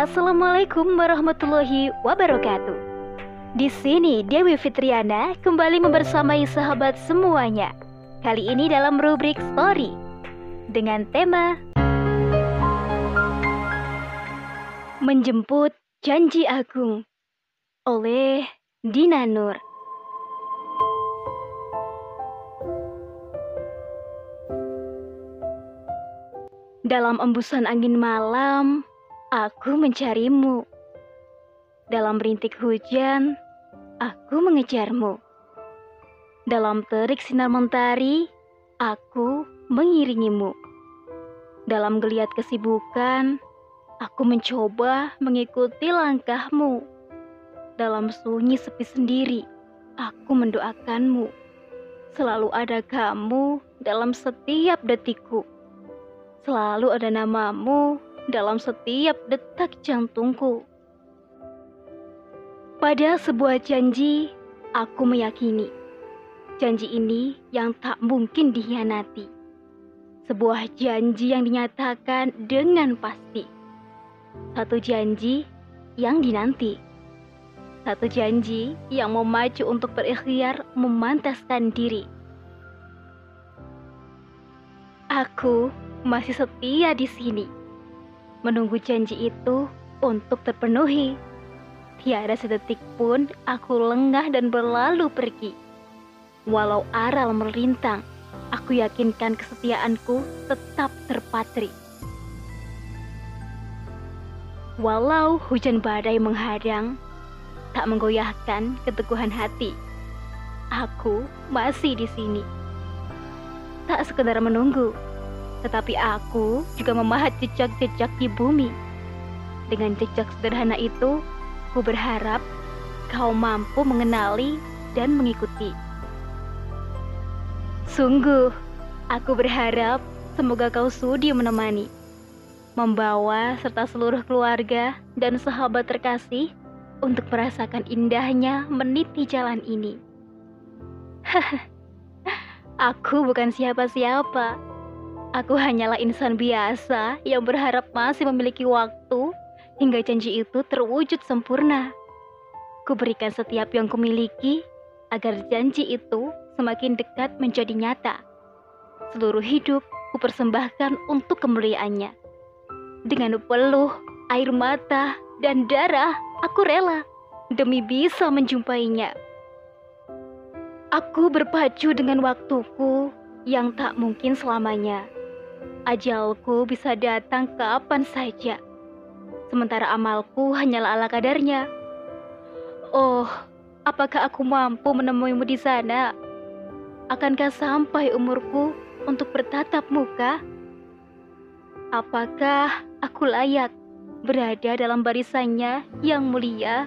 Assalamualaikum warahmatullahi wabarakatuh. Di sini Dewi Fitriana kembali membersamai sahabat semuanya. Kali ini dalam rubrik story dengan tema Menjemput Janji Agung oleh Dina Nur. Dalam embusan angin malam, aku mencarimu. Dalam rintik hujan, aku mengejarmu. Dalam terik sinar mentari, aku mengiringimu. Dalam geliat kesibukan, aku mencoba mengikuti langkahmu. Dalam sunyi sepi sendiri, aku mendoakanmu. Selalu ada kamu dalam setiap detikku. Selalu ada namamu dalam setiap detak jantungku. Pada sebuah janji, aku meyakini janji ini yang tak mungkin dihianati. Sebuah janji yang dinyatakan dengan pasti. Satu janji yang dinanti. Satu janji yang memacu untuk berikhtiar memantaskan diri. Aku masih setia di sini, menunggu janji itu untuk terpenuhi. Tiada sedetik pun aku lengah dan berlalu pergi. Walau aral melintang, aku yakinkan kesetiaanku tetap terpatri. Walau hujan badai menghadang, tak menggoyahkan keteguhan hati. Aku masih di sini. Tak sekedar menunggu, tetapi aku juga memahat jejak-jejak di bumi. Dengan jejak sederhana itu, ku berharap kau mampu mengenali dan mengikuti. Sungguh, aku berharap semoga kau sudi menemani, membawa serta seluruh keluarga dan sahabat terkasih untuk merasakan indahnya meniti jalan ini. aku bukan siapa-siapa Aku hanyalah insan biasa yang berharap masih memiliki waktu hingga janji itu terwujud sempurna. Kuberikan setiap yang kumiliki agar janji itu semakin dekat menjadi nyata. Seluruh hidup kupersembahkan untuk kemuliaannya. Dengan peluh, air mata, dan darah, aku rela demi bisa menjumpainya. Aku berpacu dengan waktuku yang tak mungkin selamanya. Ajalku bisa datang kapan saja. Sementara amalku hanyalah ala kadarnya. Oh, apakah aku mampu menemuimu di sana? Akankah sampai umurku untuk bertatap muka? Apakah aku layak berada dalam barisannya yang mulia?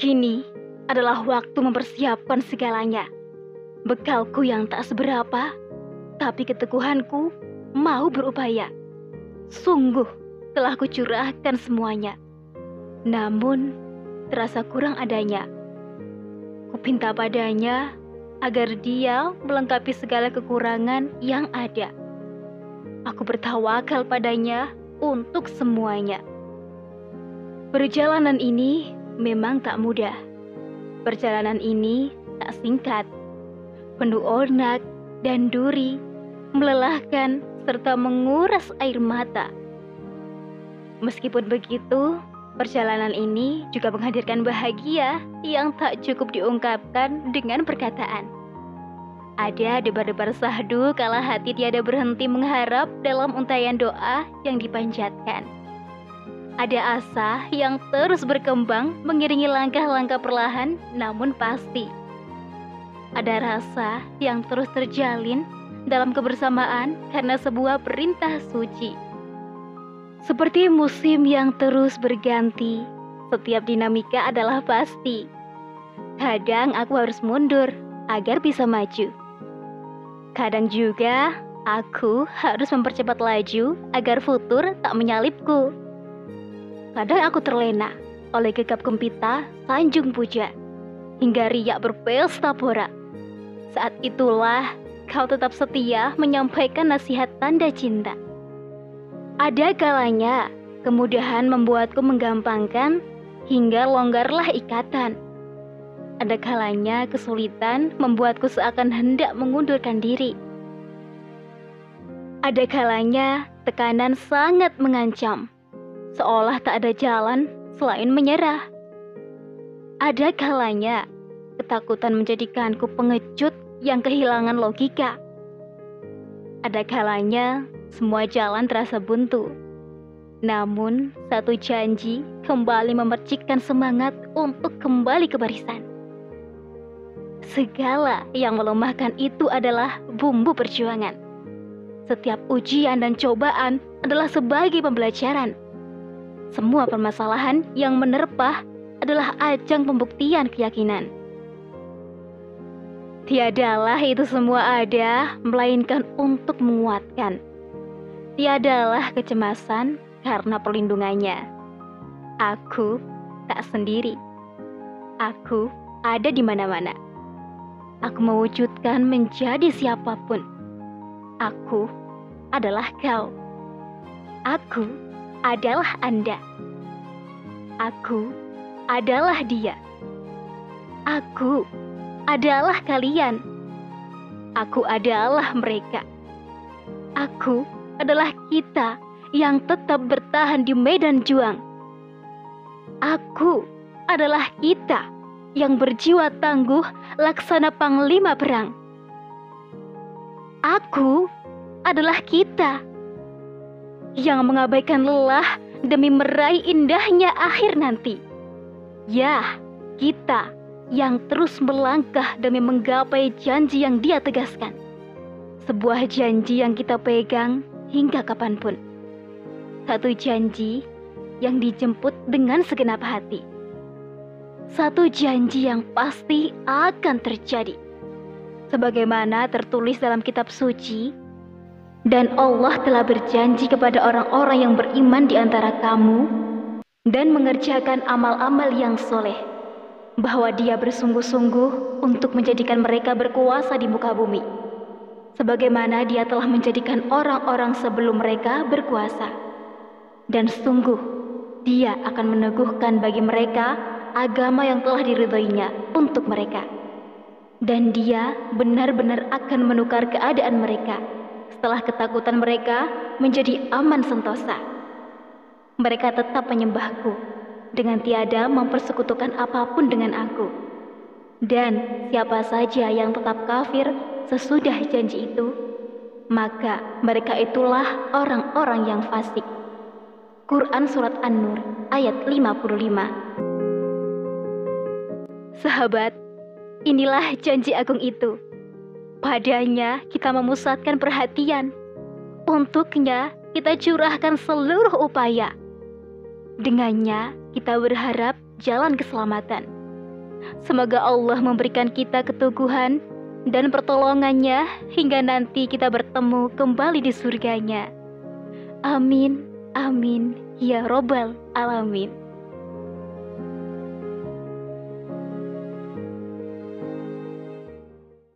Kini adalah waktu mempersiapkan segalanya bekalku yang tak seberapa, tapi keteguhanku mau berupaya. Sungguh telah kucurahkan semuanya. Namun, terasa kurang adanya. Kupinta padanya agar dia melengkapi segala kekurangan yang ada. Aku bertawakal padanya untuk semuanya. Perjalanan ini memang tak mudah. Perjalanan ini tak singkat penuh onak dan duri, melelahkan serta menguras air mata. Meskipun begitu, perjalanan ini juga menghadirkan bahagia yang tak cukup diungkapkan dengan perkataan. Ada debar-debar sahdu kala hati tiada berhenti mengharap dalam untayan doa yang dipanjatkan. Ada asa yang terus berkembang mengiringi langkah-langkah perlahan namun pasti ada rasa yang terus terjalin dalam kebersamaan karena sebuah perintah suci. Seperti musim yang terus berganti, setiap dinamika adalah pasti. Kadang aku harus mundur agar bisa maju. Kadang juga aku harus mempercepat laju agar futur tak menyalipku. Kadang aku terlena oleh gegap gempita sanjung puja hingga riak berpesta pora saat itulah kau tetap setia menyampaikan nasihat tanda cinta. Ada kalanya kemudahan membuatku menggampangkan hingga longgarlah ikatan. Ada kalanya kesulitan membuatku seakan hendak mengundurkan diri. Ada kalanya tekanan sangat mengancam, seolah tak ada jalan selain menyerah. Ada kalanya ketakutan menjadikanku pengecut yang kehilangan logika. Ada kalanya semua jalan terasa buntu. Namun, satu janji kembali memercikkan semangat untuk kembali ke barisan. Segala yang melemahkan itu adalah bumbu perjuangan. Setiap ujian dan cobaan adalah sebagai pembelajaran. Semua permasalahan yang menerpa adalah ajang pembuktian keyakinan. Tiadalah itu semua ada, melainkan untuk menguatkan. Tiadalah kecemasan karena perlindungannya. Aku tak sendiri. Aku ada di mana-mana. Aku mewujudkan menjadi siapa pun. Aku adalah kau. Aku adalah Anda. Aku adalah dia. Aku adalah kalian. Aku adalah mereka. Aku adalah kita yang tetap bertahan di medan juang. Aku adalah kita yang berjiwa tangguh laksana panglima perang. Aku adalah kita yang mengabaikan lelah demi meraih indahnya akhir nanti. Ya, kita yang terus melangkah demi menggapai janji yang dia tegaskan. Sebuah janji yang kita pegang hingga kapan pun. Satu janji yang dijemput dengan segenap hati. Satu janji yang pasti akan terjadi. Sebagaimana tertulis dalam kitab suci, dan Allah telah berjanji kepada orang-orang yang beriman di antara kamu dan mengerjakan amal-amal yang soleh bahwa Dia bersungguh-sungguh untuk menjadikan mereka berkuasa di muka bumi, sebagaimana Dia telah menjadikan orang-orang sebelum mereka berkuasa. Dan sungguh, Dia akan meneguhkan bagi mereka agama yang telah diridhoinya untuk mereka. Dan Dia benar-benar akan menukar keadaan mereka setelah ketakutan mereka menjadi aman sentosa. Mereka tetap menyembahku dengan tiada mempersekutukan apa pun dengan aku. Dan siapa saja yang tetap kafir sesudah janji itu, maka mereka itulah orang-orang yang fasik. Quran Surat An-Nur ayat 55 Sahabat, inilah janji agung itu. Padanya kita memusatkan perhatian. Untuknya kita curahkan seluruh upaya. Dengannya kita berharap jalan keselamatan. Semoga Allah memberikan kita keteguhan dan pertolongannya hingga nanti kita bertemu kembali di surganya. Amin, amin, ya robbal alamin.